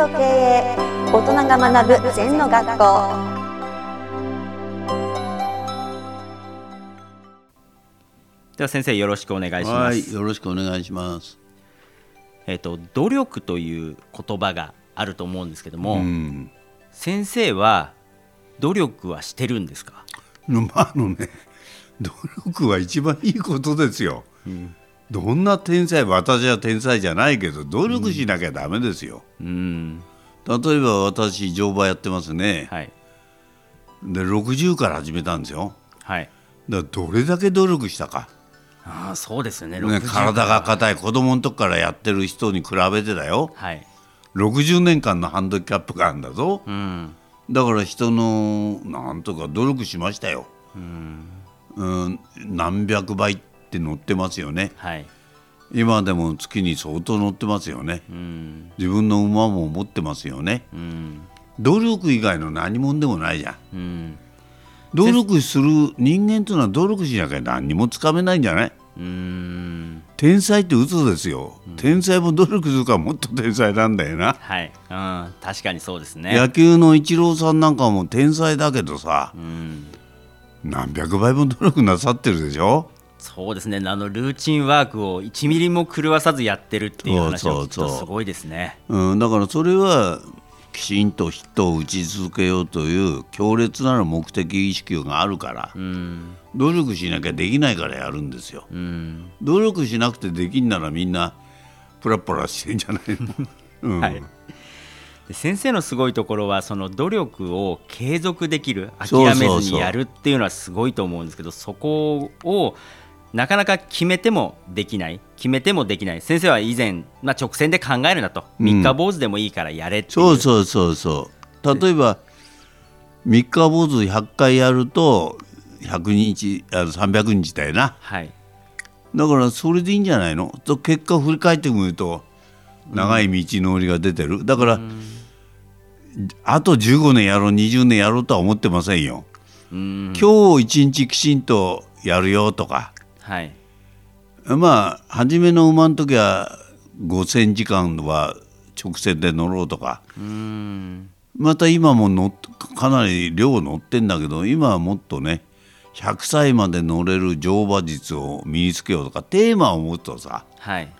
と経営大人が学ぶ禅の学校では先生よろしくお願いします。はい、よろしくお願いします。えっ、と努力という言葉があると思うんですけども、うん、先生は努力はしてるんですか？まああのね、努力は一番いいことですよ。どんな天才、私は天才じゃないけど、努力しなきゃダメですよ。うん、例えば私、乗馬やってますね。はいで、60から始めたんですよ。はい。だどれだけ努力したか。ああそうですよね。ね、60体が硬い子供の時からやってる人に比べてだよ。はい。60年間のハンドキャップがあるんだぞ。うんだから人のなんとか努力しましたよ。うん、何百倍って乗ってますよね。はい。今でも月に相当乗ってますよね。うん自分の馬も持ってますよね。うん努力以外の何者でもないじゃん。うん努力する人間というのは努力しなきゃ何にもつかめないんじゃない？うん天才って嘘ですよ。天才も努力するからもっと天才なんだよな。はい。うん確かにそうですね。野球のイチローさんなんかも天才だけどさうん何百倍も努力なさってるでしょ？そうですね。あのルーチンワークを1ミリも狂わさずやってるっていう話を聞くそうそう。そうとすごいですね。うん、だからそれはきちんとヒットを打ち続けようという強烈なる目的意識があるからうん。努力しなきゃできないからやるんですよ。うん。努力しなくてできんならみんなプラプラしてんじゃないの、うん。はい。で先生のすごいところはその努力を継続できる諦めずにやるっていうのはすごいと思うんですけどそこをなかなか決めてもできない決めてもできない。先生は以前、まあ、直線で考えるなと。うん。三日坊主でもいいからやれっていう、そうそうそうそう。例えば三日坊主100回やると100日あの300日だよな。はい。だからそれでいいんじゃないの？と結果振り返ってみると長い道のりが出てる。だから、あと15年やろう20年やろうとは思ってませんよ、うん。今日一日きちんとやるよとかはい。まあ初めの馬の時は5,000時間は直線で乗ろうとか。うん。また今も乗っかなり量乗ってんだけど今はもっとね100歳まで乗れる乗馬術を身につけようとかテーマを持つとさはい。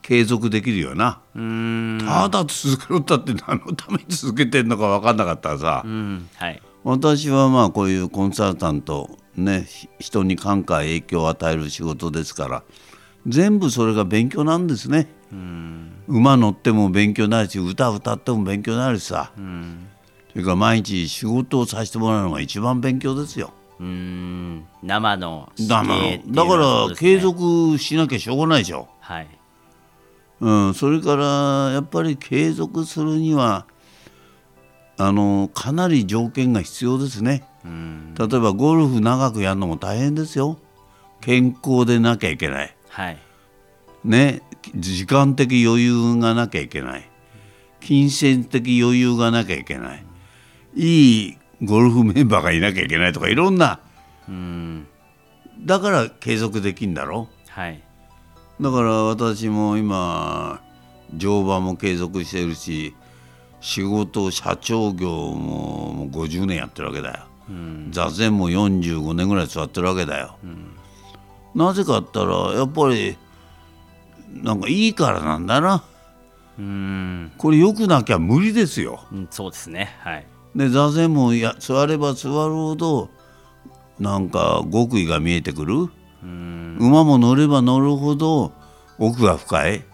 継続できるよな。うん。ただ続けろったって何のために続けてんのか分かんなかったらさ、うん。はい。私はまあこういうコンサルタントねひ人に感化影響を与える仕事ですから全部それが勉強なんですね。うん。馬乗っても勉強になるし歌歌っても勉強になるしさ。うん。それから毎日仕事をさせてもらうのが一番勉強ですよ。うん。生のだ指令っていうだから継続しなきゃしょうがないでしょ。はい。うん、それからやっぱり継続するにはあのかなり条件が必要ですね。うん例えばゴルフ長くやるのも大変ですよ。健康でなきゃいけない。はいね、時間的余裕がなきゃいけない。金銭的余裕がなきゃいけない。いいゴルフメンバーがいなきゃいけないとかいろんなうんだから継続できんだろはいだから私も今乗馬も継続してるし仕事社長業ももう50年やってるわけだようん座禅も45年ぐらい座ってるわけだよ、なぜかったらやっぱりなんかいいからなんだな。うん。これ良くなきゃ無理ですよ。うんそうですね。はい。で座禅もや座れば座るほどなんか極意が見えてくる。うん。馬も乗れば乗るほど奥が深い、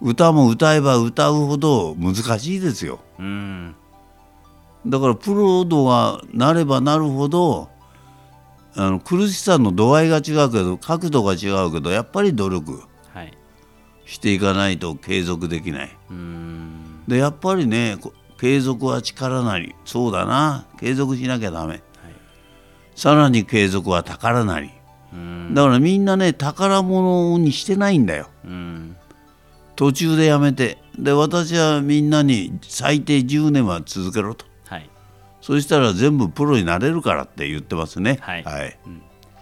歌も歌えば歌うほど難しいですよ。うんだからプロ度がなればなるほどあの苦しさの度合いが違うけど角度が違うけどやっぱり努力はい。していかないと継続できない。うん。でやっぱりねこ継続は力なりそうだな。継続しなきゃダメ、さらに継続は宝なり。うん。だからみんなね宝物にしてないんだよ。うん。途中でやめて。で私はみんなに最低10年は続けろと。はいそしたら全部プロになれるからって言ってますね。はい。はい、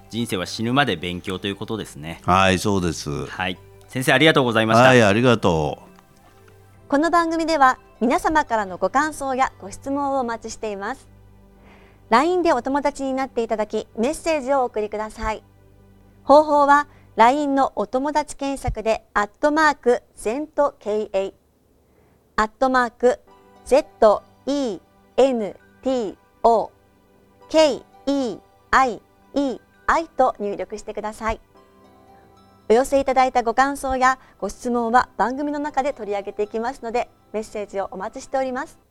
人生は死ぬまで勉強ということですね。はいそうです。はい。先生ありがとうございました、はいありがとう。この番組では皆様からのご感想やご質問をお待ちしています。LINE でお友達になっていただきメッセージをお送りください。方法は LINE のお友達検索でアットマーク ZENTKA アットマーク O K E I E I と入力してください。お寄せいただいたご感想やご質問は番組の中で取り上げていきますのでメッセージをお待ちしております。